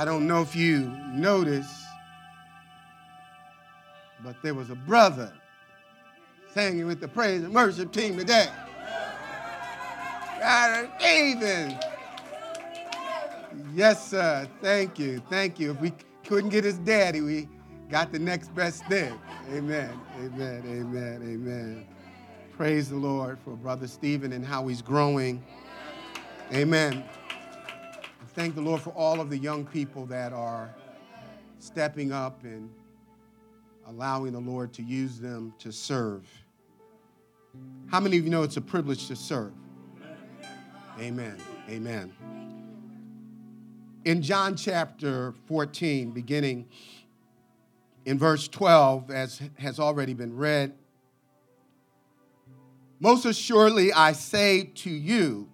I don't know if you noticed, but there was a brother singing with the praise and worship team today. God, David. Yes, sir. Thank you. Thank you. If we couldn't get his daddy, we got the next best thing. Amen. Amen. Amen. Amen. Praise the Lord for Brother Stephen and how he's growing. Amen. Thank the Lord for all of the young people that are stepping up and allowing the Lord to use them to serve. How many of you know it's a privilege to serve? Amen. Amen. In John chapter 14, beginning in verse 12, as has already been read, most assuredly I say to you,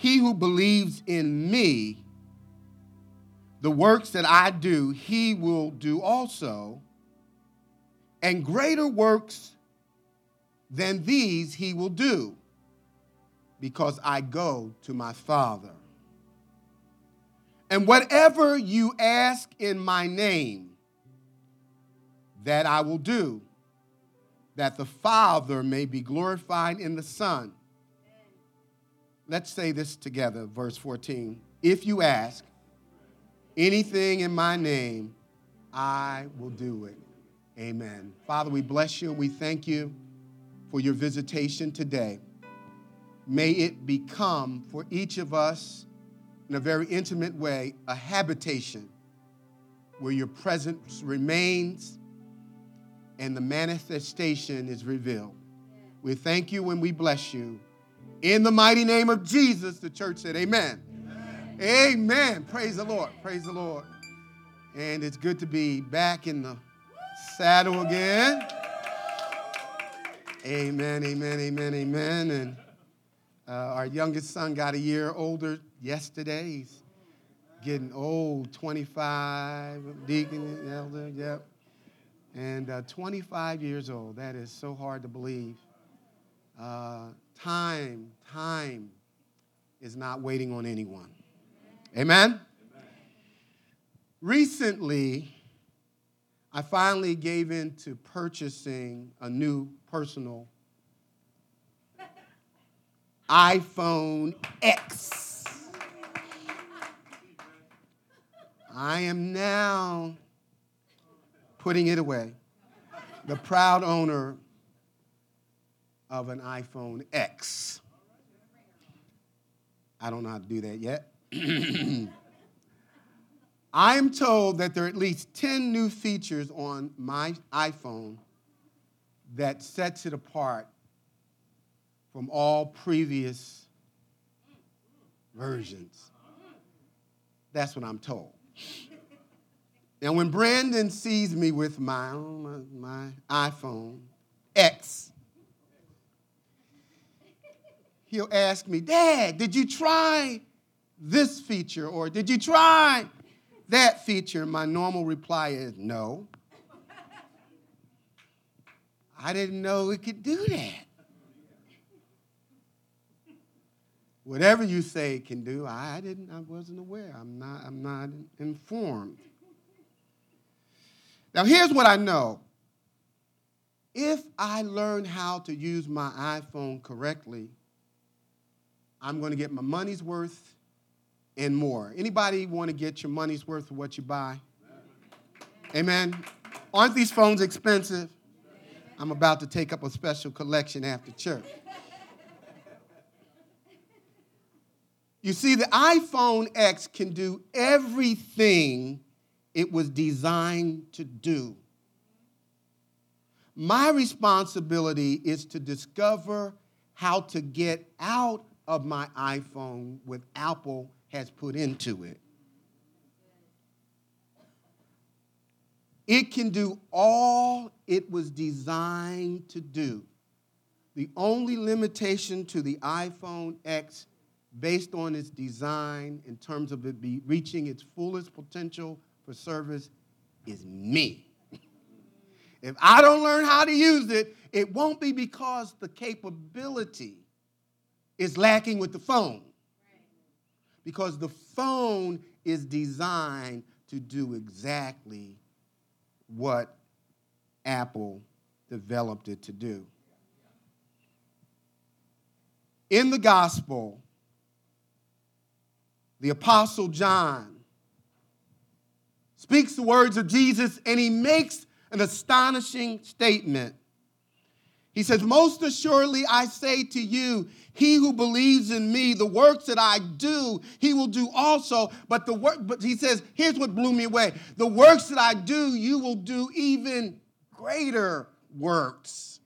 he who believes in me, the works that I do, he will do also, and greater works than these he will do, because I go to my Father. And whatever you ask in my name, that I will do, that the Father may be glorified in the Son. Let's say this together, verse 14. If you ask anything in my name, I will do it. Amen. Father, we bless you we thank you for your visitation today. May it become for each of us, in a very intimate way, a habitation where your presence remains and the manifestation is revealed. We thank you and we bless you. In the mighty name of Jesus, the church said, Amen. Amen. Amen. Praise the Lord. Praise the Lord. And it's good to be back in the saddle again. Amen, amen, amen, amen. And uh, our youngest son got a year older yesterday. He's getting old, 25, deacon, elder, yep. And uh, 25 years old. That is so hard to believe. Uh, time, time is not waiting on anyone. Amen? Amen? Recently, I finally gave in to purchasing a new personal iPhone X. I am now putting it away. The proud owner of an iPhone X. I don't know how to do that yet. I am told that there are at least 10 new features on my iPhone that sets it apart from all previous versions. That's what I'm told. Now, when Brandon sees me with my, my iPhone X, he'll ask me, Dad, did you try this feature or did you try that feature? My normal reply is no. I didn't know it could do that. Whatever you say it can do, I didn't, I wasn't aware. I'm not, I'm not informed. Now, here's what I know. If I learn how to use my iPhone correctly, I'm going to get my money's worth and more. Anybody want to get your money's worth for what you buy? Amen. Aren't these phones expensive? I'm about to take up a special collection after church. You see, the iPhone X can do everything it was designed to do. My responsibility is to discover how to get out of my iPhone what Apple has put into it. It can do all it was designed to do. The only limitation to the iPhone X, based on its design in terms of it be reaching its fullest potential for service, is me. if I don't learn how to use it, it won't be because the capability is lacking with the phone. Because the phone is designed to do exactly what Apple developed it to do. In the gospel, the Apostle John speaks the words of Jesus and he makes an astonishing statement. He says, Most assuredly I say to you, he who believes in me, the works that I do, he will do also. But the work, but he says, here's what blew me away. The works that I do, you will do even greater works.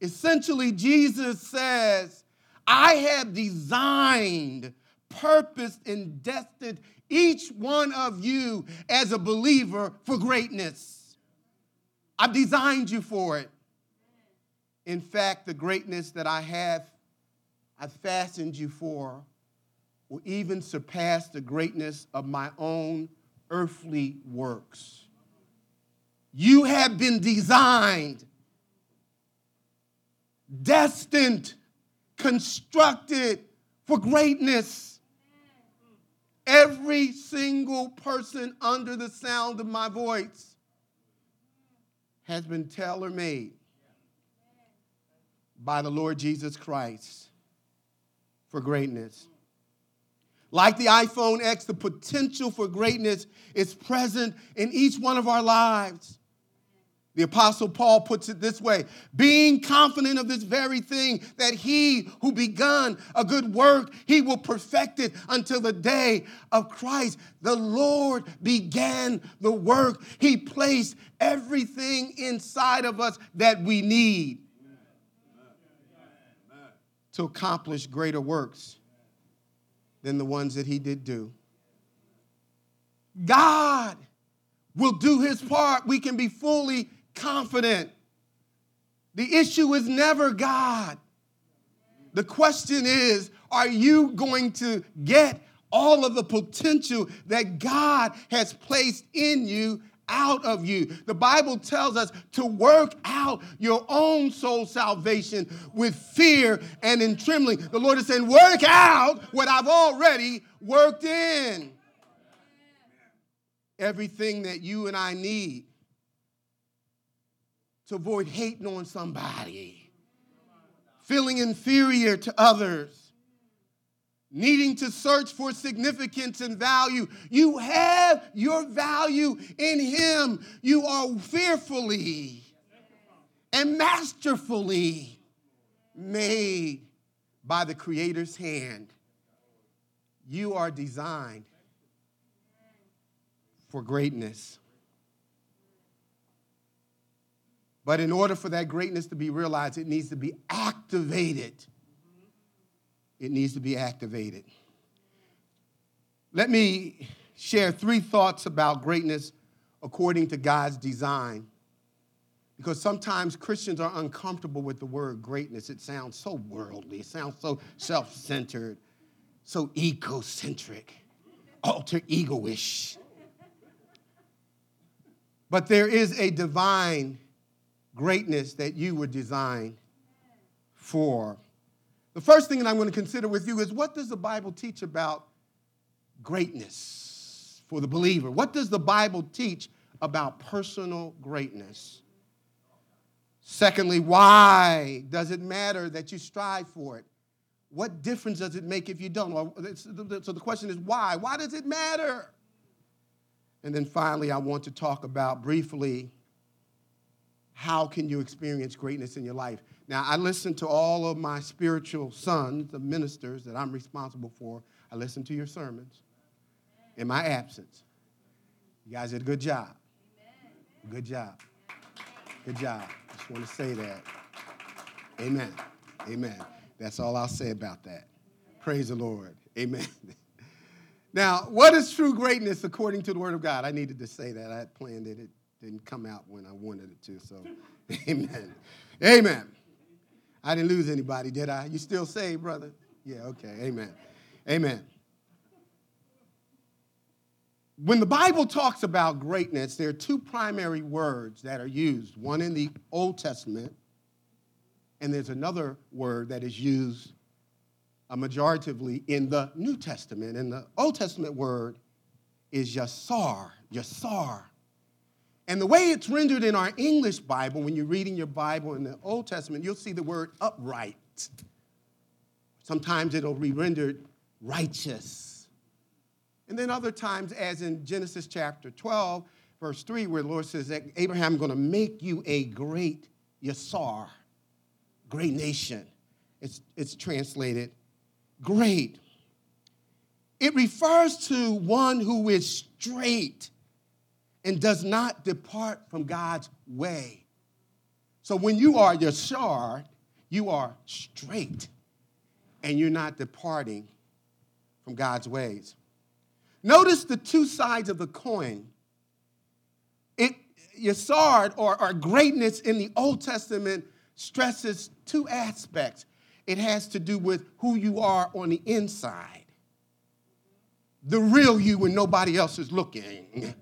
Essentially, Jesus says, I have designed, purposed, and destined each one of you as a believer for greatness. I've designed you for it. In fact, the greatness that I have, I've fastened you for, will even surpass the greatness of my own earthly works. You have been designed, destined, constructed for greatness. Every single person under the sound of my voice has been tailor made by the Lord Jesus Christ for greatness. Like the iPhone X, the potential for greatness is present in each one of our lives. The Apostle Paul puts it this way being confident of this very thing, that he who begun a good work, he will perfect it until the day of Christ. The Lord began the work, he placed everything inside of us that we need to accomplish greater works than the ones that he did do. God will do his part. We can be fully confident. The issue is never God. The question is are you going to get all of the potential that God has placed in you out of you. The Bible tells us to work out your own soul salvation with fear and in trembling. The Lord is saying, work out what I've already worked in. Everything that you and I need to avoid hating on somebody, feeling inferior to others needing to search for significance and value. You have your value in Him. You are fearfully and masterfully made by the Creator's hand. You are designed for greatness. But in order for that greatness to be realized, it needs to be activated it needs to be activated. Let me share three thoughts about greatness according to God's design. Because sometimes Christians are uncomfortable with the word greatness. It sounds so worldly, it sounds so self centered, so egocentric, alter egoish. But there is a divine greatness that you were designed for. The first thing that I'm going to consider with you is what does the Bible teach about greatness for the believer? What does the Bible teach about personal greatness? Secondly, why does it matter that you strive for it? What difference does it make if you don't? So the question is why? Why does it matter? And then finally, I want to talk about briefly how can you experience greatness in your life? Now, I listen to all of my spiritual sons, the ministers that I'm responsible for. I listen to your sermons in my absence. You guys did a good job. Good job. Good job. Just want to say that. Amen. Amen. That's all I'll say about that. Praise the Lord. Amen. Now, what is true greatness according to the Word of God? I needed to say that. I had planned it. It didn't come out when I wanted it to. So, amen. Amen. I didn't lose anybody, did I? You still saved, brother? Yeah, okay. Amen. Amen. When the Bible talks about greatness, there are two primary words that are used one in the Old Testament, and there's another word that is used uh, majoritively in the New Testament. And the Old Testament word is yasar, yasar. And the way it's rendered in our English Bible, when you're reading your Bible in the Old Testament, you'll see the word upright. Sometimes it'll be rendered righteous. And then other times, as in Genesis chapter 12, verse 3, where the Lord says that Abraham, I'm going to make you a great Yasar, great nation. It's, it's translated great. It refers to one who is straight and does not depart from God's way. So when you are Yashar, you are straight and you're not departing from God's ways. Notice the two sides of the coin. It, Yasard, or, or greatness in the Old Testament, stresses two aspects. It has to do with who you are on the inside, the real you when nobody else is looking.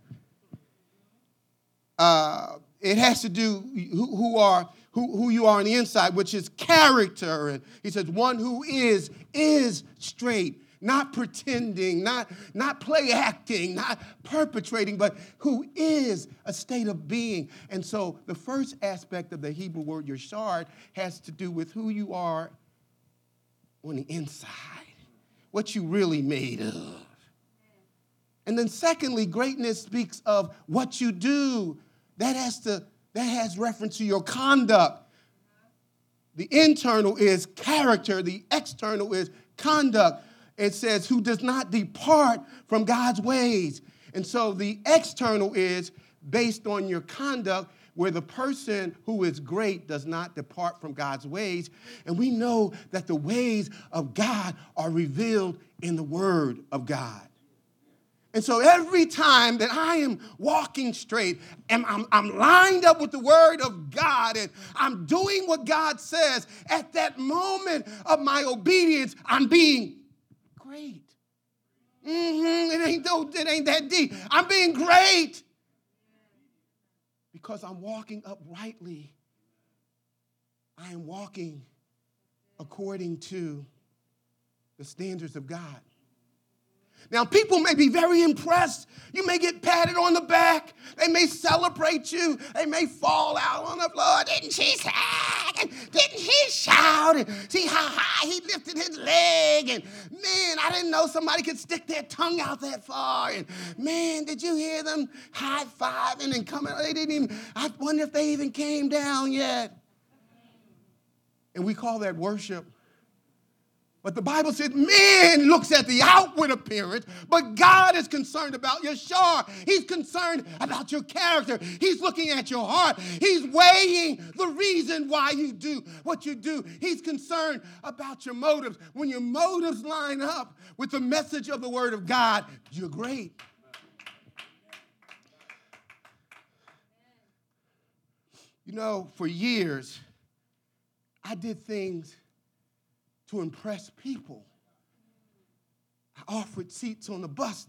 Uh, it has to do who, who are who, who you are on the inside, which is character. And he says, one who is, is straight, not pretending, not, not play acting, not perpetrating, but who is a state of being. And so the first aspect of the Hebrew word yashard has to do with who you are on the inside, what you really made of. And then secondly, greatness speaks of what you do. That has to that has reference to your conduct. The internal is character, the external is conduct. It says, who does not depart from God's ways. And so the external is based on your conduct, where the person who is great does not depart from God's ways. And we know that the ways of God are revealed in the Word of God. And so every time that I am walking straight and I'm, I'm, lined up with the word of God and I'm doing what God says, at that moment of my obedience, I'm being great. Mm-hmm, it, ain't, it ain't that deep. I'm being great because I'm walking uprightly. I am walking according to the standards of God. Now, people may be very impressed. You may get patted on the back. They may celebrate you. They may fall out on the floor. Didn't she? And didn't he shout? And see how high he lifted his leg? And man, I didn't know somebody could stick their tongue out that far. And man, did you hear them high fiving and coming? They didn't even, I wonder if they even came down yet. And we call that worship. But the Bible says man looks at the outward appearance, but God is concerned about your shar. He's concerned about your character. He's looking at your heart. He's weighing the reason why you do what you do. He's concerned about your motives. When your motives line up with the message of the Word of God, you're great. You know, for years, I did things to impress people. I offered seats on the bus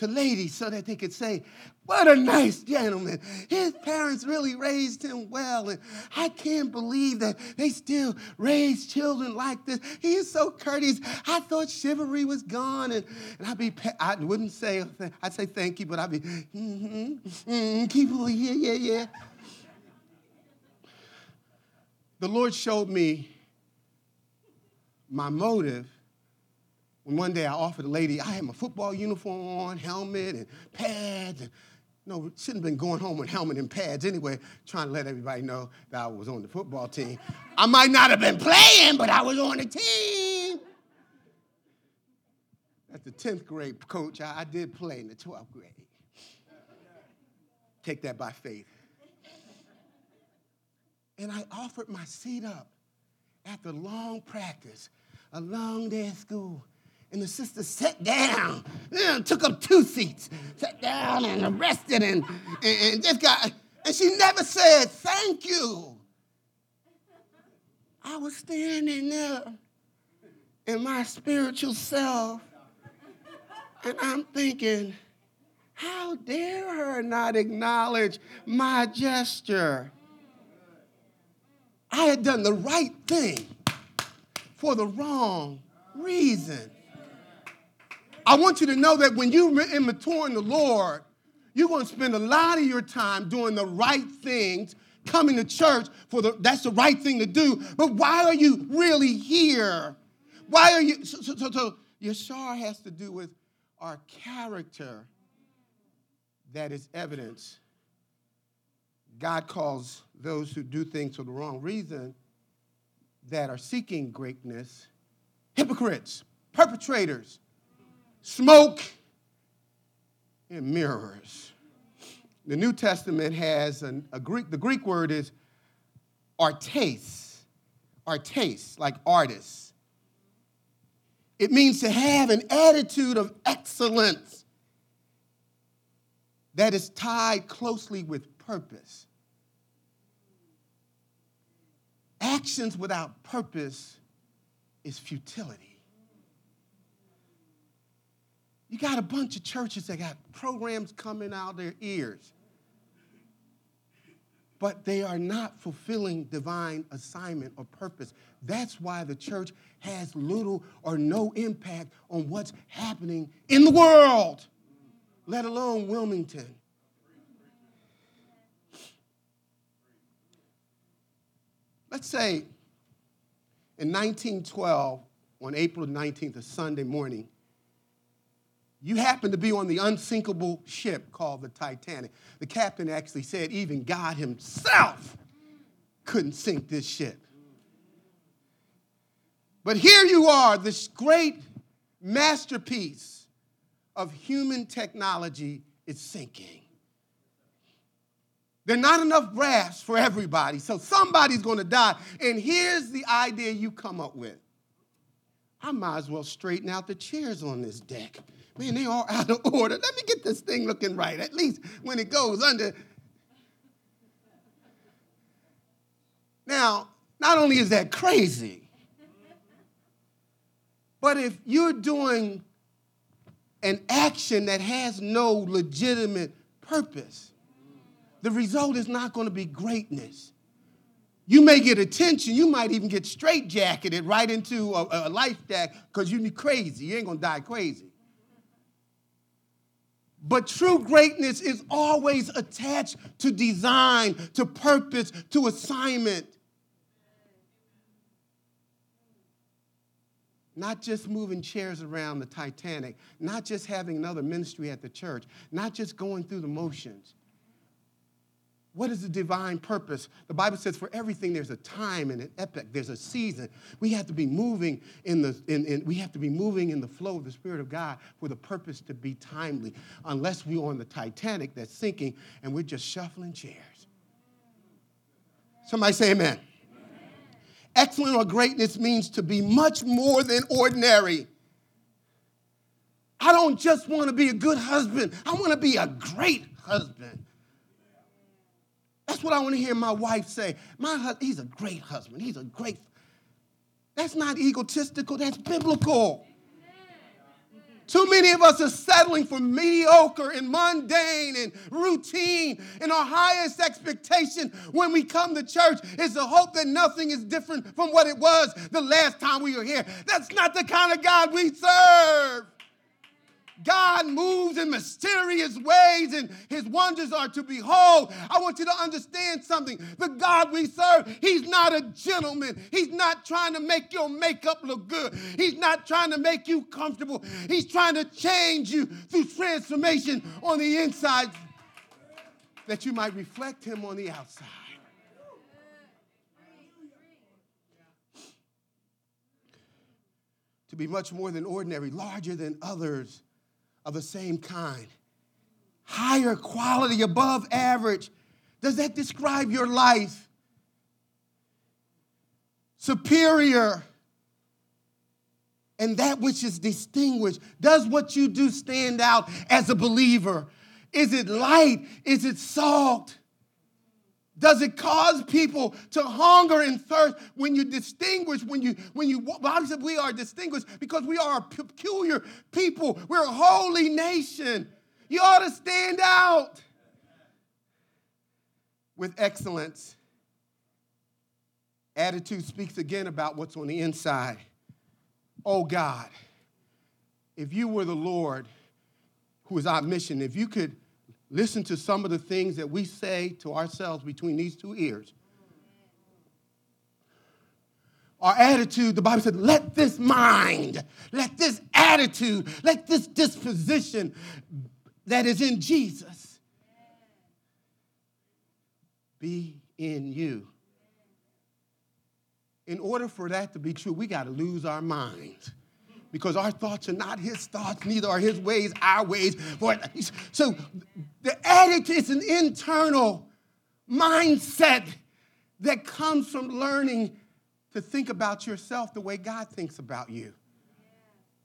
to ladies so that they could say, What a nice gentleman. His parents really raised him well. And I can't believe that they still raise children like this. He is so courteous. I thought chivalry was gone. And, and I'd be, I wouldn't say, I'd say thank you, but I'd be, mm-hmm, mm-hmm, keep, yeah, yeah, yeah. The Lord showed me my motive when one day I offered a lady, I had my football uniform on, helmet and pads, and no, shouldn't have been going home with helmet and pads anyway, trying to let everybody know that I was on the football team. I might not have been playing, but I was on the team. At the 10th grade coach, I, I did play in the 12th grade. Take that by faith. And I offered my seat up after long practice a long day at school. And the sister sat down, and took up two seats, sat down and rested and, and, and just got, and she never said thank you. I was standing there in my spiritual self, and I'm thinking, how dare her not acknowledge my gesture? I had done the right thing for the wrong reason. I want you to know that when you're immature in the Lord, you're going to spend a lot of your time doing the right things, coming to church for the that's the right thing to do. But why are you really here? Why are you so, so, so, so Yashar has to do with our character that is evidence. God calls those who do things for the wrong reason that are seeking greatness hypocrites, perpetrators, smoke, and mirrors. The New Testament has an, a Greek, the Greek word is artes, artes, like artists. It means to have an attitude of excellence that is tied closely with purpose. Actions without purpose is futility. You got a bunch of churches that got programs coming out their ears, but they are not fulfilling divine assignment or purpose. That's why the church has little or no impact on what's happening in the world, let alone Wilmington. Let's say in 1912, on April 19th, a Sunday morning, you happen to be on the unsinkable ship called the Titanic. The captain actually said even God himself couldn't sink this ship. But here you are, this great masterpiece of human technology is sinking. There are not enough rafts for everybody, so somebody's gonna die. And here's the idea you come up with I might as well straighten out the chairs on this deck Man, they are out of order. Let me get this thing looking right, at least when it goes under. Now, not only is that crazy, but if you're doing an action that has no legitimate purpose, the result is not going to be greatness. You may get attention. You might even get straitjacketed right into a, a life jacket because you're crazy. You ain't going to die crazy. But true greatness is always attached to design, to purpose, to assignment. Not just moving chairs around the Titanic, not just having another ministry at the church, not just going through the motions. What is the divine purpose? The Bible says for everything there's a time and an epoch, there's a season. We have to be moving in the in, in, we have to be moving in the flow of the Spirit of God for the purpose to be timely. Unless we're on the Titanic that's sinking and we're just shuffling chairs. Somebody say amen. Excellent or greatness means to be much more than ordinary. I don't just want to be a good husband. I want to be a great husband. That's what I want to hear my wife say. My husband, he's a great husband. He's a great. That's not egotistical, that's biblical. Too many of us are settling for mediocre and mundane and routine. And our highest expectation when we come to church is the hope that nothing is different from what it was the last time we were here. That's not the kind of God we serve. God moves in mysterious ways and his wonders are to behold. I want you to understand something. The God we serve, he's not a gentleman. He's not trying to make your makeup look good. He's not trying to make you comfortable. He's trying to change you through transformation on the inside that you might reflect him on the outside. To be much more than ordinary, larger than others of the same kind. Higher quality, above average. Does that describe your life? Superior. And that which is distinguished. Does what you do stand out as a believer? Is it light? Is it salt? Does it cause people to hunger and thirst when you distinguish, when you, when you, Bible said we are distinguished because we are a peculiar people. We're a holy nation. You ought to stand out with excellence. Attitude speaks again about what's on the inside. Oh God, if you were the Lord who is our mission, if you could listen to some of the things that we say to ourselves between these two ears, our attitude, the Bible said, let this mind, let this attitude, let this disposition that is in Jesus be in you. In order for that to be true, we got to lose our minds because our thoughts are not his thoughts, neither are his ways our ways. So the attitude is an internal mindset that comes from learning to think about yourself the way God thinks about you.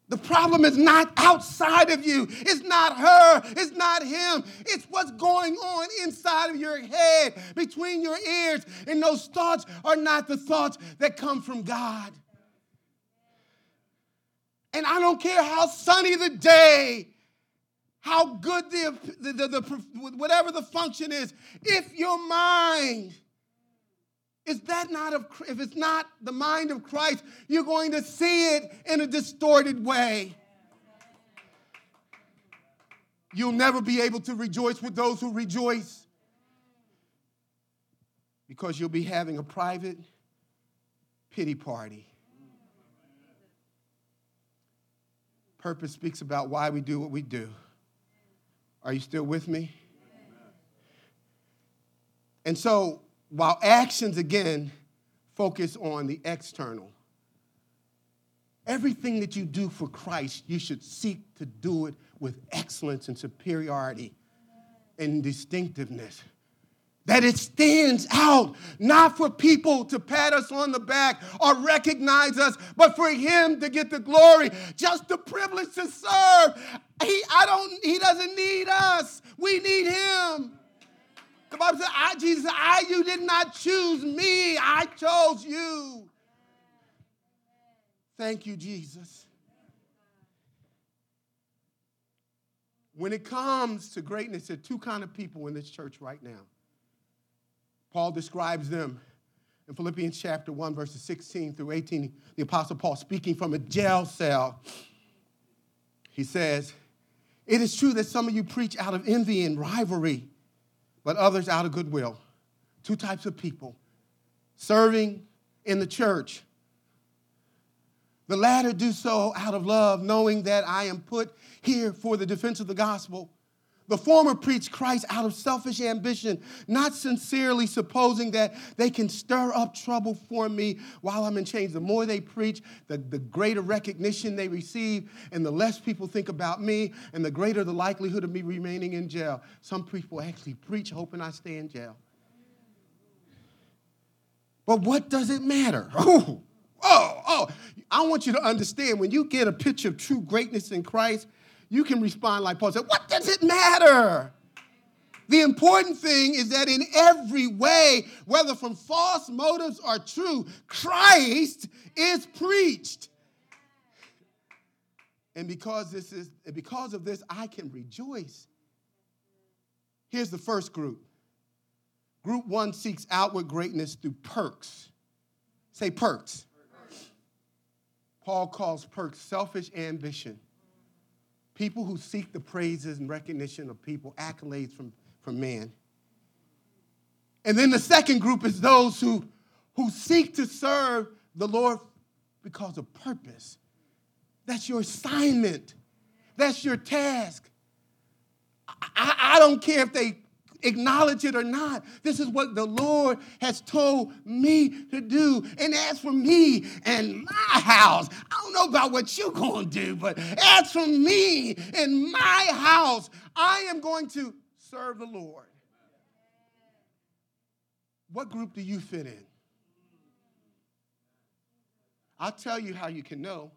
The problem is not outside of you. It's not her. It's not him. It's what's going on inside of your head, between your ears. And those thoughts are not the thoughts that come from God. And I don't care how sunny the day, how good the, the, the, the whatever the function is, if your mind is that not of, if it's not the mind of Christ, you're going to see it in a distorted way. You'll never be able to rejoice with those who rejoice because you'll be having a private pity party. Purpose speaks about why we do what we do. Are you still with me? And so while actions, again, focus on the external, everything that you do for Christ, you should seek to do it with excellence and superiority and distinctiveness. That it stands out, not for people to pat us on the back or recognize us, but for Him to get the glory. Just the privilege to serve. He, I don't, he doesn't need us, we need Him. The Bible says, I, Jesus, I, you did not choose me, I chose you. Thank you, Jesus. When it comes to greatness, there are two kind of people in this church right now. Paul describes them in Philippians chapter 1, verses 16 through 18. The Apostle Paul speaking from a jail cell. He says, It is true that some of you preach out of envy and rivalry but others out of goodwill. Two types of people serving in the church. The latter do so out of love, knowing that I am put here for the defense of the gospel. The former preach Christ out of selfish ambition, not sincerely supposing that they can stir up trouble for me while I'm in chains. The more they preach, the, the greater recognition they receive, and the less people think about me, and the greater the likelihood of me remaining in jail. Some people actually preach hoping I stay in jail. But what does it matter? Oh, oh, oh. I want you to understand when you get a picture of true greatness in Christ, you can respond like Paul said, What does it matter? The important thing is that in every way, whether from false motives or true, Christ is preached. And because this is because of this, I can rejoice. Here's the first group. Group one seeks outward greatness through perks. Say perks. Paul calls perks selfish ambition people who seek the praises and recognition of people, accolades from, from man. And then the second group is those who, who seek to serve the Lord because of purpose. That's your assignment. That's your task. I, I, don't care if they acknowledge it or not. This is what the Lord has told me to do. And as for me and my house, I don't know about what you're going to do, but as for me and my house, I am going to serve the Lord. What group do you fit in? I'll tell you how you can know.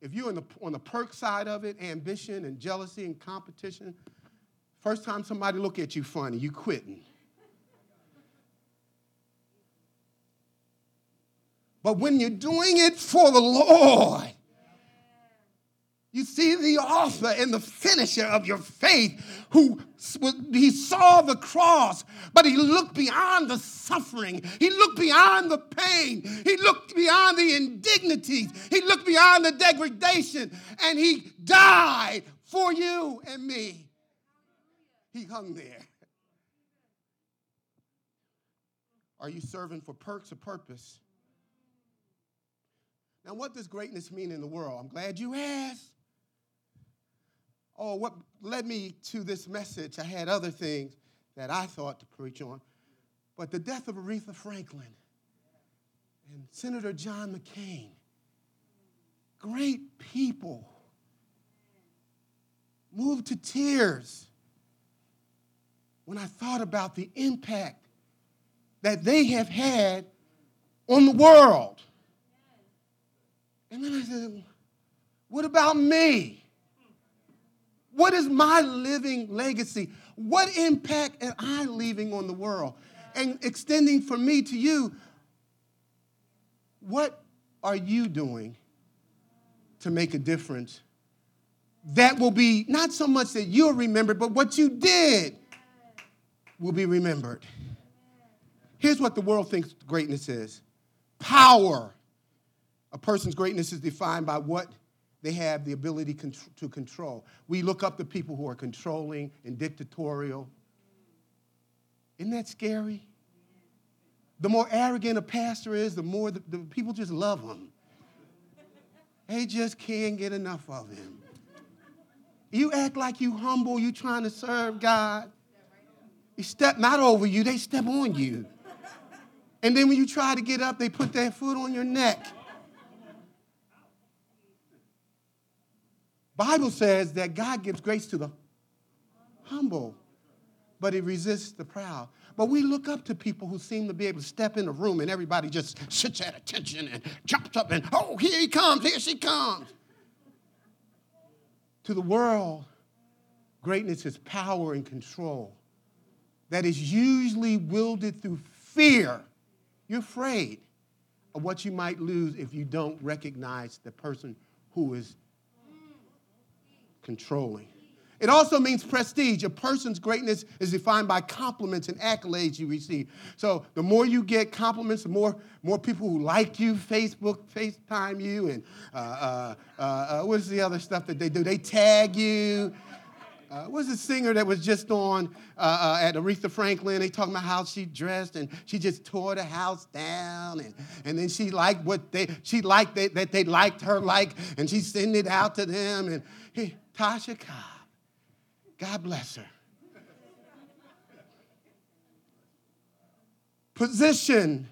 If you're the, on the perk side of it, ambition and jealousy and competition, First time somebody look at you funny, you quitting. But when you're doing it for the Lord, You see the author and the finisher of your faith who he saw the cross, but he looked beyond the suffering. He looked beyond the pain. He looked beyond the indignities. He looked beyond the degradation and he died for you and me. He hung there. Are you serving for perks or purpose? Now, what does greatness mean in the world? I'm glad you asked. Oh, what led me to this message? I had other things that I thought to preach on. But the death of Aretha Franklin and Senator John McCain, great people, moved to tears when I thought about the impact that they have had on the world. And then I said, what about me? What is my living legacy? What impact am I leaving on the world? And extending from me to you, what are you doing to make a difference? That will be not so much that you'll remember, but what you did will be remembered. Here's what the world thinks greatness is power. A person's greatness is defined by what they have the ability to control. We look up to people who are controlling and dictatorial. Isn't that scary? The more arrogant a pastor is, the more the, the people just love him. They just can't get enough of him. You act like you humble, you trying to serve God. You step not over you, they step on you. And then when you try to get up, they put their foot on your neck. Bible says that God gives grace to the humble, but he resists the proud. But we look up to people who seem to be able to step in a room and everybody just sits at attention and jumps up and, oh, here he comes, here she comes. To the world, greatness is power and control that is usually wielded through fear. You're afraid of what you might lose if you don't recognize the person who is controlling. It also means prestige. A person's greatness is defined by compliments and accolades you receive. So the more you get compliments, the more, more people who like you, Facebook, FaceTime you, and uh, uh, uh, uh what's the other stuff that they do? They tag you. Uh, was the singer that was just on uh, uh, at Aretha Franklin? They talking about how she dressed and she just tore the house down, and, and then she liked what they she liked they, that they liked her like, and she sent it out to them. And hey, Tasha Cobb, God bless her. Position.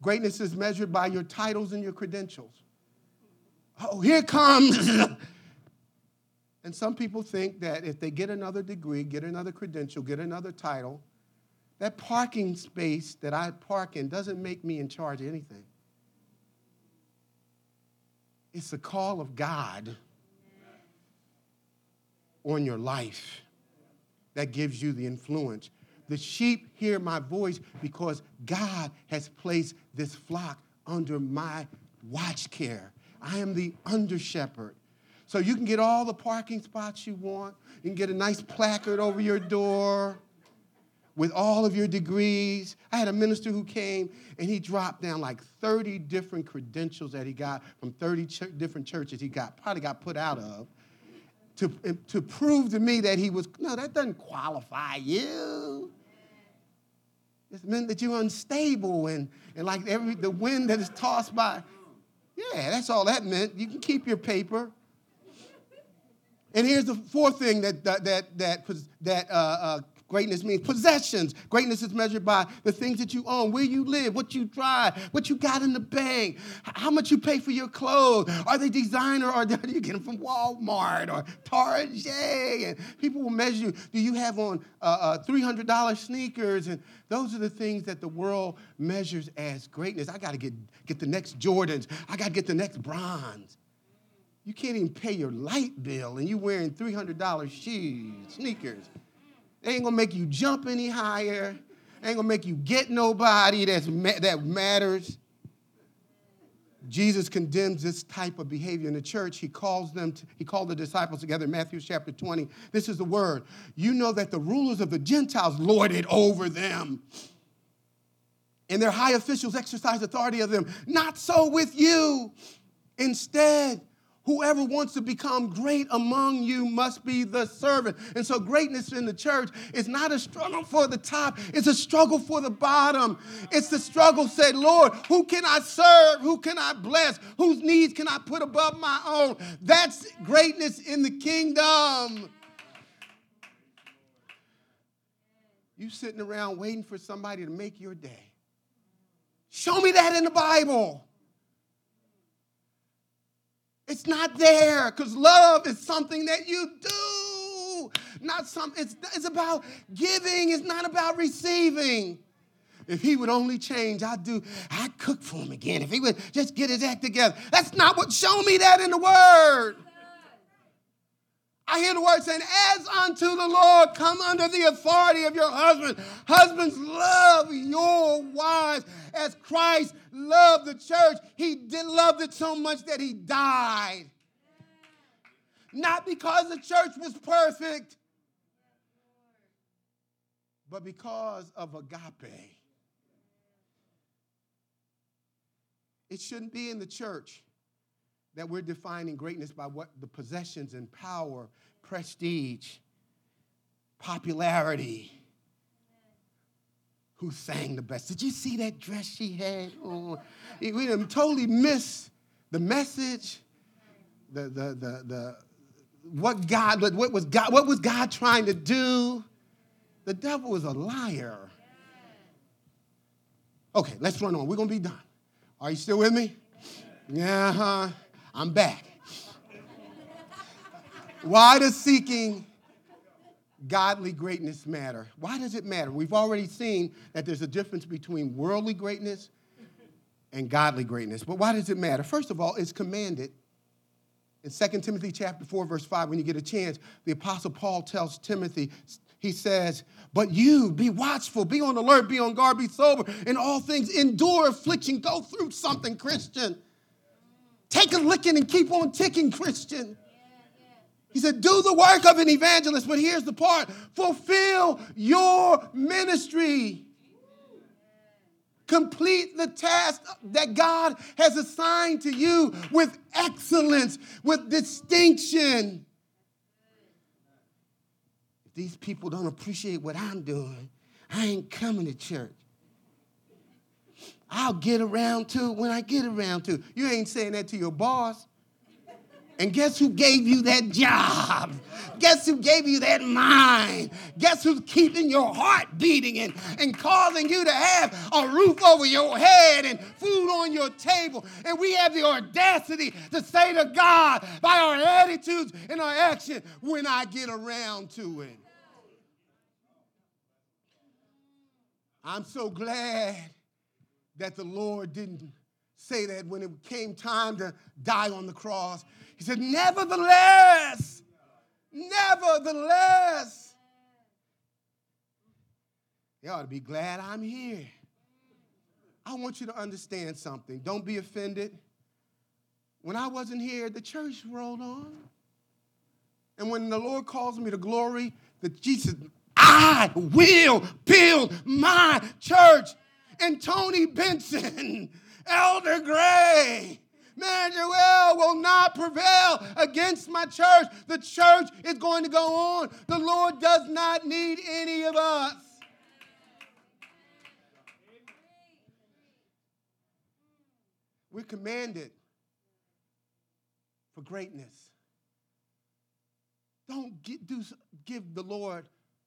Greatness is measured by your titles and your credentials. Oh, here comes And some people think that if they get another degree, get another credential, get another title, that parking space that I park in doesn't make me in charge of anything. It's the call of God on your life that gives you the influence. The sheep hear my voice because God has placed this flock under my watch care. I am the under shepherd. So you can get all the parking spots you want. You can get a nice placard over your door with all of your degrees. I had a minister who came and he dropped down like 30 different credentials that he got from 30 ch- different churches he got, probably got put out of, to, to prove to me that he was, no, that doesn't qualify you. It meant that you're unstable and, and like every the wind that is tossed by. Yeah, that's all that meant. You can keep your paper. And here's the fourth thing that, that, that, that, that uh, uh, greatness means possessions. Greatness is measured by the things that you own, where you live, what you drive, what you got in the bank, how much you pay for your clothes. Are they designer or do you get them from Walmart or Target? And people will measure you. Do you have on uh, uh, $300 sneakers? And those are the things that the world measures as greatness. I got to get, get the next Jordans. I got to get the next bronze. You can't even pay your light bill and you're wearing $300 shoes, sneakers. They ain't gonna make you jump any higher. They ain't gonna make you get nobody that's ma- that matters. Jesus condemns this type of behavior in the church. He calls them, to, he called the disciples together in Matthew chapter 20. This is the word. You know that the rulers of the Gentiles lord it over them, and their high officials exercise authority of them. Not so with you. Instead, Whoever wants to become great among you must be the servant. And so, greatness in the church is not a struggle for the top, it's a struggle for the bottom. It's the struggle, say, Lord, who can I serve? Who can I bless? Whose needs can I put above my own? That's greatness in the kingdom. You sitting around waiting for somebody to make your day. Show me that in the Bible. It's not there because love is something that you do, not something. It's, it's about giving. It's not about receiving. If he would only change, I'd do, I'd cook for him again. If he would just get his act together. That's not what, show me that in the word. I hear the word saying, as unto the Lord, come under the authority of your husband. Husbands, love your wives as Christ loved the church. He did love it so much that he died. Not because the church was perfect, but because of agape. It shouldn't be in the church that we're defining greatness by what the possessions and power, prestige, popularity. Who sang the best? Did you see that dress she had on? We totally missed the message, the, the, the, the, what God, what was God, what was God trying to do? The devil was a liar. Okay, let's run on. We're gonna be done. Are you still with me? Yeah, huh? I'm back. Why does seeking godly greatness matter? Why does it matter? We've already seen that there's a difference between worldly greatness and godly greatness. But why does it matter? First of all, it's commanded. In 2 Timothy chapter 4, verse 5, when you get a chance, the apostle Paul tells Timothy, he says, But you be watchful, be on alert, be on guard, be sober, in all things, endure affliction, go through something, Christian. Take a licking and keep on ticking, Christian. He said, Do the work of an evangelist, but here's the part fulfill your ministry. Complete the task that God has assigned to you with excellence, with distinction. If these people don't appreciate what I'm doing, I ain't coming to church. I'll get around to it when I get around to it. You ain't saying that to your boss. And guess who gave you that job? Guess who gave you that mind? Guess who's keeping your heart beating and, and causing you to have a roof over your head and food on your table? And we have the audacity to say to God by our attitudes and our action when I get around to it. I'm so glad that the Lord didn't say that when it came time to die on the cross. He said, Nevertheless, nevertheless, you ought to be glad I'm here. I want you to understand something. Don't be offended. When I wasn't here, the church rolled on. And when the Lord calls me to glory, that Jesus, I will build my church and Tony Benson, Elder Gray, Manuel will not prevail against my church. The church is going to go on. The Lord does not need any of us. We're commanded for greatness. Don't get, do, give the Lord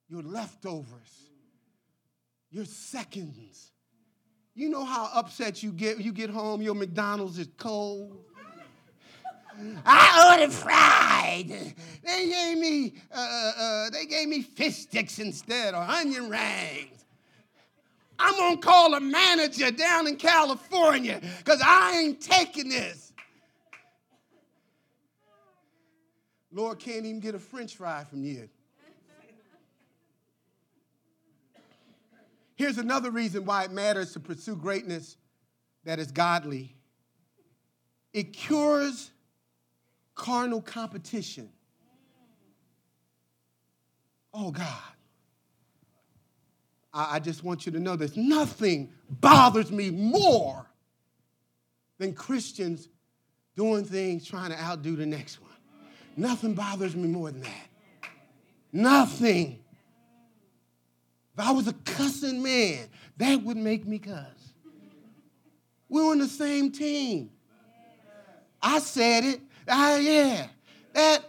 your leftovers, your seconds you know how upset you get you get home, your McDonald's is cold. I ordered fried. They gave me uh, uh, uh, they gave me fish sticks instead or onion rings. I'm gonna call a manager down in California because I ain't taking this. Lord can't even get a French fry from you. Here's another reason why it matters to pursue greatness that is godly. it cures carnal competition. Oh, God. I, just want you to know this nothing bothers me more than Christians doing things trying to outdo the next one. Nothing bothers me more than that. Nothing. If I was a cussing man, that would make me cuss. We're on the same team. I said it. Ah, yeah. That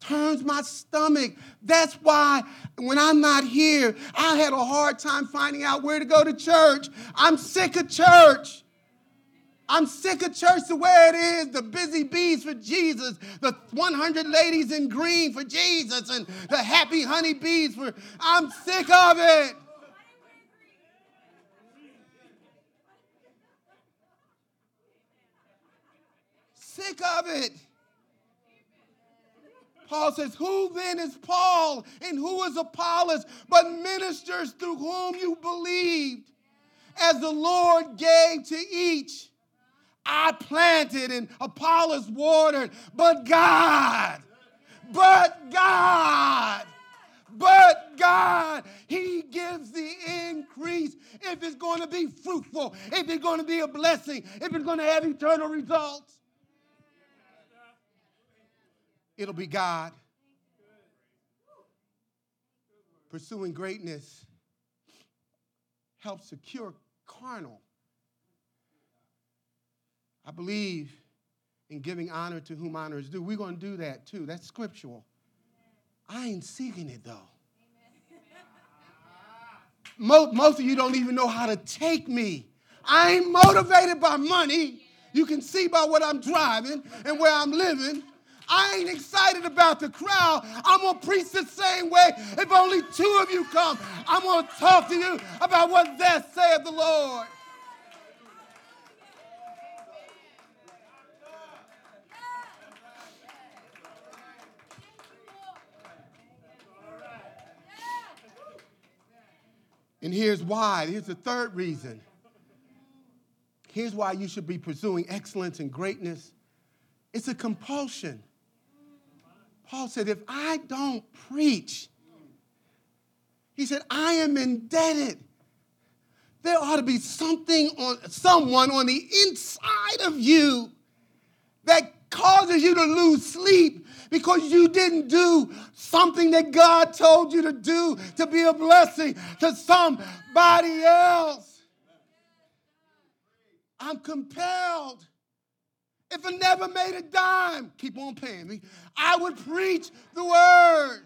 turns my stomach. That's why when I'm not here, I had a hard time finding out where to go to church. I'm sick of church. I'm sick of church the way it is the busy bees for Jesus, the 100 ladies in green for Jesus, and the happy honey bees for. I'm sick of it. Sick of it. Paul says, Who then is Paul and who is Apollos but ministers through whom you believed, as the Lord gave to each? I planted and Apollos watered, but God, but God, but God, He gives the increase if it's going to be fruitful, if it's going to be a blessing, if it's going to have eternal results. It'll be God. Pursuing greatness helps secure carnal I believe in giving honor to whom honor is due. We're going to do that too. That's scriptural. I ain't seeking it though. Most, most of you don't even know how to take me. I ain't motivated by money. You can see by what I'm driving and where I'm living. I ain't excited about the crowd. I'm going to preach the same way. If only two of you come, I'm going to talk to you about what that saith the Lord. And here's why. Here's the third reason. Here's why you should be pursuing excellence and greatness it's a compulsion. Paul said, if I don't preach, he said, I am indebted. There ought to be something on someone on the inside of you that causes you to lose sleep because you didn't do something that God told you to do to be a blessing to somebody else. I'm compelled. If I never made a dime, keep on paying me, I would preach the word.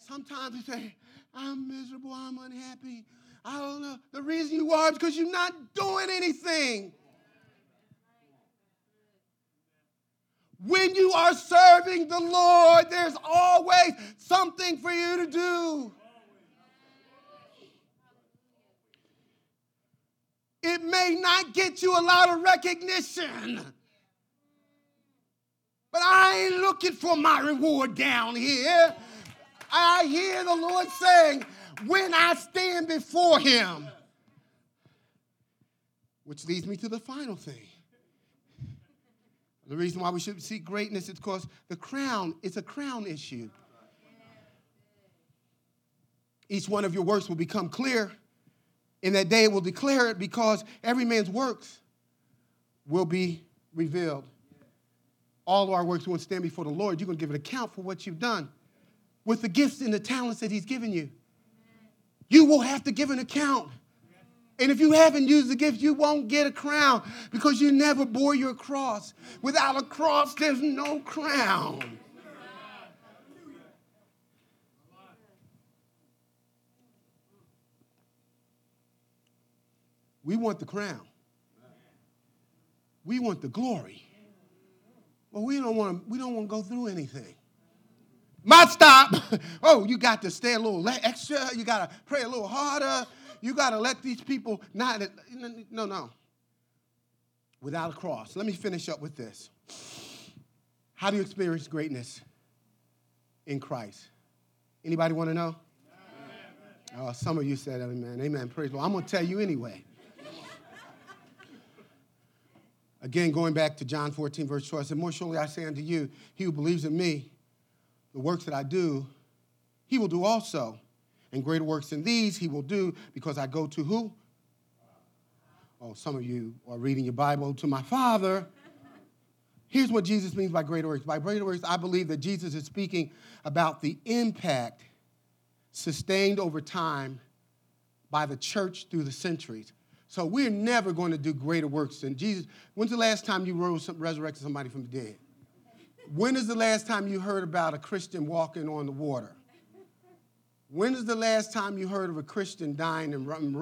Sometimes you say, I'm miserable, I'm unhappy. I don't know. The reason you are is because you're not doing anything. When you are serving the Lord, there's always something for you to do. It may not get you a lot of recognition, but I ain't looking for my reward down here. I hear the Lord saying, when I stand before Him. Which leads me to the final thing. The reason why we should seek greatness is because the crown is a crown issue. Each one of your works will become clear. In that day, it will declare it because every man's works will be revealed. All of our works will stand before the Lord. You're going to give an account for what you've done with the gifts and the talents that He's given you. You will have to give an account. And if you haven't used the gift, you won't get a crown because you never bore your cross. Without a cross, there's no crown. We want the crown. We want the glory. But we don't want we don't want to go through anything. My stop. Oh, you got to stay a little extra. You got to pray a little harder. You got to let these people not. No, no. Without a cross. Let me finish up with this. How do you experience greatness in Christ? Anybody want to know? Oh, some of you said amen. Amen. Praise the Lord. I'm going to tell you anyway. Again, going back to John 14, verse 12, I said, More surely I say unto you, he who believes in me, the works that I do, he will do also. And greater works than these he will do because I go to who? Oh, some of you are reading your Bible to my Father. Here's what Jesus means by greater works. By greater works, I believe that Jesus is speaking about the impact sustained over time by the church through the centuries. So we're never going to do greater works than Jesus. When's the last time you rose, resurrected somebody from the dead? When is the last time you heard about a Christian walking on the water? When is the last time you heard of a Christian dying and running?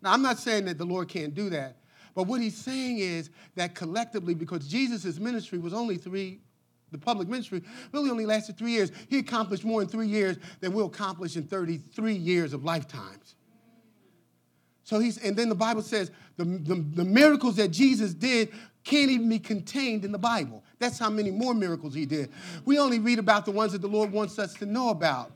now I'm not saying that the Lord can't do that, but what he's saying is that collectively, because Jesus' ministry was only three, the public ministry really only lasted three years, he accomplished more in three years than we'll accomplish in 33 years of lifetimes. So he's, and then the Bible says the, the, the, miracles that Jesus did can't even be contained in the Bible. That's how many more miracles he did. We only read about the ones that the Lord wants us to know about.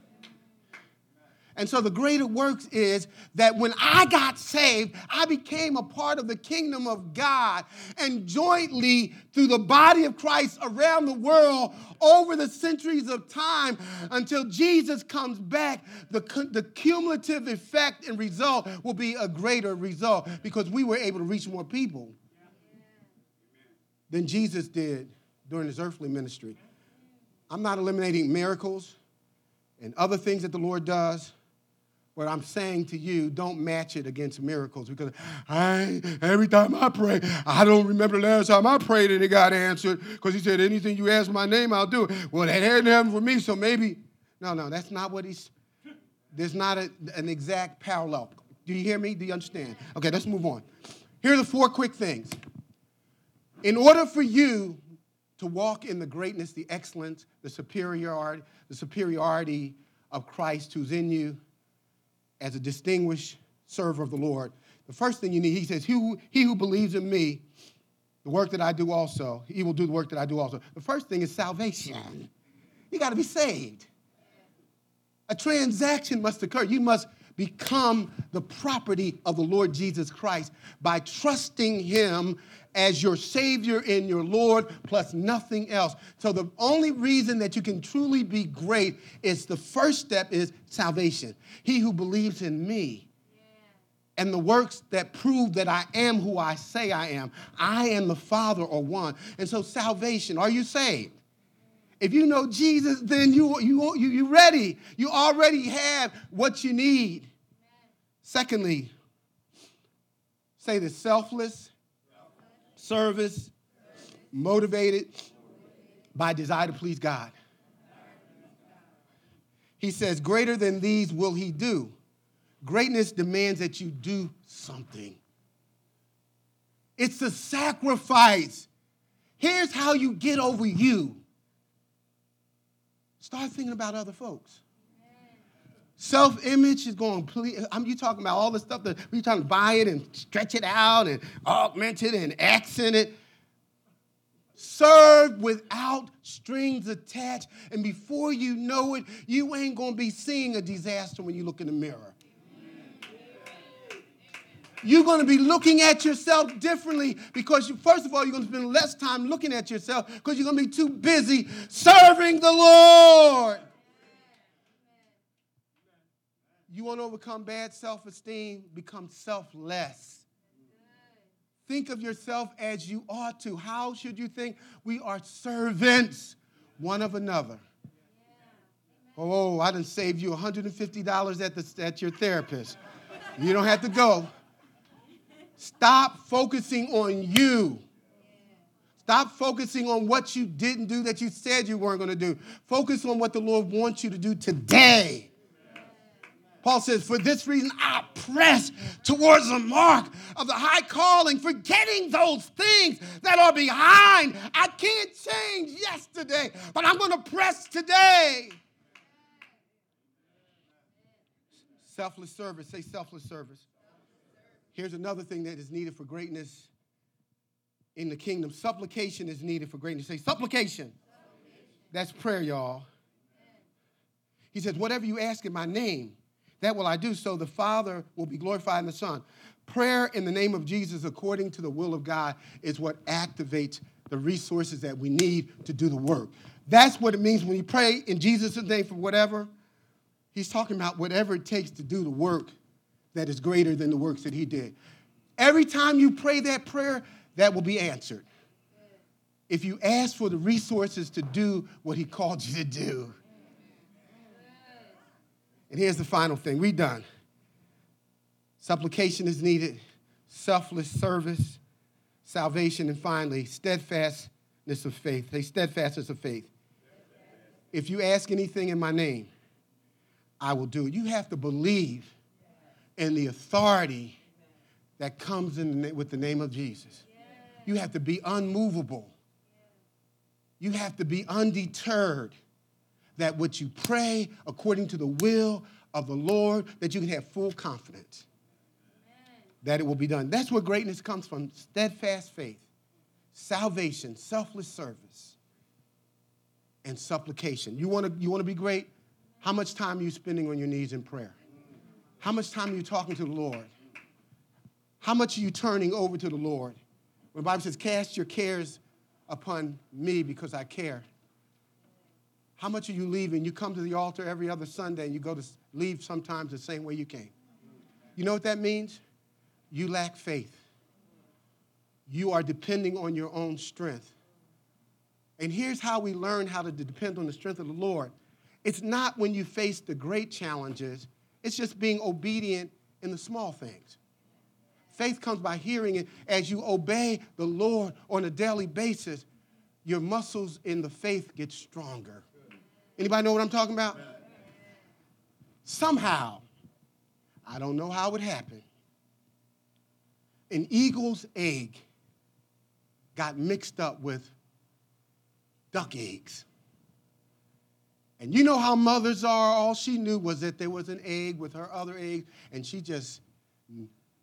And so the greater works is that when I got saved, I became a part of the kingdom of God. And jointly, through the body of Christ around the world, over the centuries of time, until Jesus comes back, the, the cumulative effect and result will be a greater result because we were able to reach more people than Jesus did during his earthly ministry. I'm not eliminating miracles and other things that the Lord does. What I'm saying to you, don't match it against miracles because I, every time I pray, I don't remember the last time I prayed and it got answered because he said, anything you ask my name, I'll do. it. Well, that hadn't happened for me, so maybe. No, no, that's not what he's, there's not a, an exact parallel. Do you hear me? Do you understand? Okay, let's move on. Here are the four quick things. In order for you to walk in the greatness, the excellence, the superiority, the superiority of Christ who's in you, as a distinguished server of the Lord, the first thing you need, he says, he who, he who believes in me, the work that I do also, he will do the work that I do also. The first thing is salvation. You got to be saved. A transaction must occur. You must become the property of the Lord Jesus Christ by trusting him as your Savior and your Lord, plus nothing else. So the only reason that you can truly be great is the first step is salvation. He who believes in me and the works that prove that I am who I say I am. I am the Father or one. And so salvation, are you saved? If you know Jesus, then you, you, you, you're ready. You already have what you need. Secondly, say this selfless service, motivated by desire to please God. He says, Greater than these will he do. Greatness demands that you do something. It's a sacrifice. Here's how you get over you start thinking about other folks. Self image is going, please, I'm you talking about all the stuff that we trying to buy it and stretch it out and augment it and accent it. Serve without strings attached. And before you know it, you ain't going to be seeing a disaster when you look in the mirror. You're going to be looking at yourself differently because, you, first of all, you're going to spend less time looking at yourself because you're going to be too busy serving the Lord. You want to overcome bad self esteem? Become selfless. Think of yourself as you ought to. How should you think? We are servants one of another. Oh, I didn't save you $150 at, the, at your therapist. You don't have to go. Stop focusing on you. Stop focusing on what you didn't do that you said you weren't going to do. Focus on what the Lord wants you to do today. Paul says, For this reason I press towards the mark of the high calling, forgetting those things that are behind. I can't change yesterday, but I'm going to press today. Selfless service. Say selfless service. Here's another thing that is needed for greatness in the kingdom. Supplication is needed for greatness. Say supplication. supplication. That's prayer, y'all. He says, Whatever you ask in my name, That will I do, so the Father will be glorified in the Son. Prayer in the name of Jesus, according to the will of God, is what activates the resources that we need to do the work. That's what it means when you pray in Jesus' name for whatever. He's talking about whatever it takes to do the work that is greater than the works that he did. Every time you pray that prayer, that will be answered. If you ask for the resources to do what he called you to do. And here's the final thing we done. Supplication is needed, selfless service, salvation, and finally, steadfastness of faith. Say steadfastness of faith. If you ask anything in my name, I will do it. You have to believe in the authority that comes in the, with the name of Jesus. You have to be unmovable. You have to be undeterred that what you pray according to the will of the Lord, that you can have full confidence Amen. that it will be done. That's where greatness comes from steadfast faith, salvation, selfless service, and supplication. You want to you want to be great? How much time are you spending on your knees in prayer? How much time are you talking to the Lord? How much are you turning over to the Lord? When the Bible says, Cast your cares upon me because I care. How much are you leaving? You come to the altar every other Sunday and you go to leave sometimes the same way you came. You know what that means? You lack faith. You are depending on your own strength. And here's how we learn how to depend on the strength of the Lord it's not when you face the great challenges, it's just being obedient in the small things. Faith comes by hearing it. As you obey the Lord on a daily basis, your muscles in the faith get stronger. Anybody know what I'm talking about? Somehow, I don't know how it happened, an eagle's egg got mixed up with duck eggs. And you know how mothers are. All she knew was that there was an egg with her other egg, and she just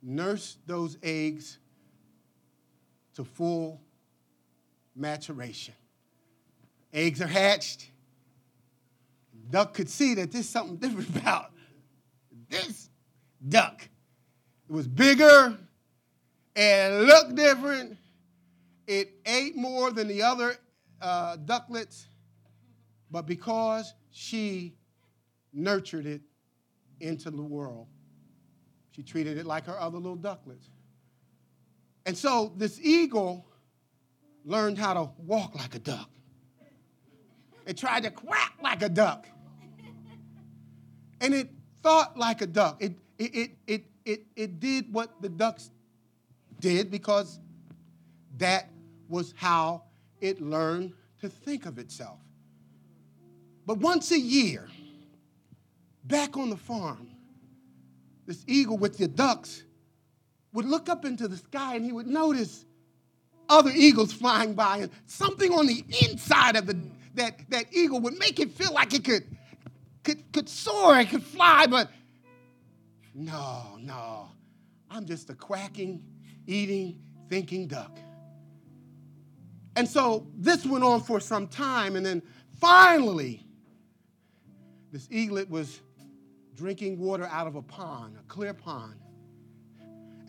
nursed those eggs to full maturation. Eggs are hatched. Duck could see that there's something different about this duck. It was bigger and looked different. It ate more than the other uh, ducklets but because she nurtured it into the world, she treated it like her other little ducklets. And so this eagle learned how to walk like a duck. It tried to quack like a duck. And it thought like a duck. It, it, it, it, it, it did what the ducks did because that was how it learned to think of itself. But once a year, back on the farm, this eagle with the ducks would look up into the sky and he would notice other eagles flying by and something on the inside of the, that, that eagle would make it feel like it could, could, could soar, it could fly, but no, no. I'm just a quacking, eating, thinking duck. And so this went on for some time, and then finally, this eaglet was drinking water out of a pond, a clear pond.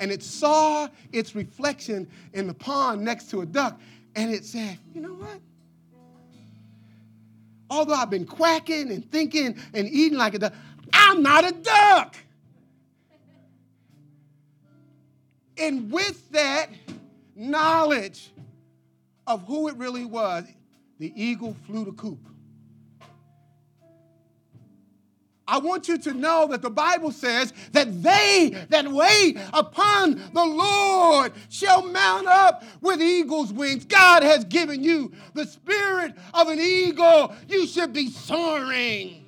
And it saw its reflection in the pond next to a duck, and it said, You know what? Although I've been quacking and thinking and eating like a duck, I'm not a duck. And with that knowledge of who it really was, the eagle flew the coop. I want you to know that the Bible says that they that wait upon the Lord shall mount up with eagle's wings. God has given you the spirit of an eagle. You should be soaring.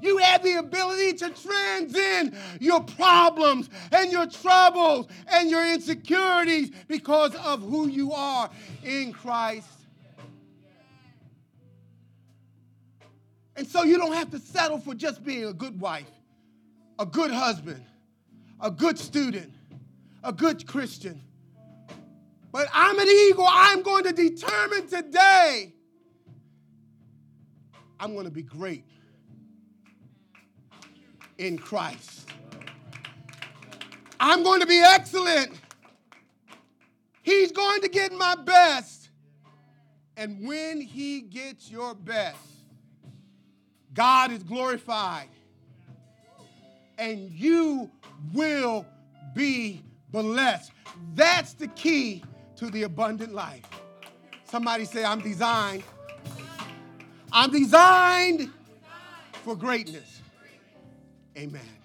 You have the ability to transcend your problems and your troubles and your insecurities because of who you are in Christ And so you don't have to settle for just being a good wife, a good husband, a good student, a good Christian. But I'm an eagle. I'm going to determine today I'm going to be great in Christ. I'm going to be excellent. He's going to get my best. And when he gets your best, God is glorified. And you will be blessed. That's the key to the abundant life. Somebody say, I'm designed. I'm designed for greatness. Amen.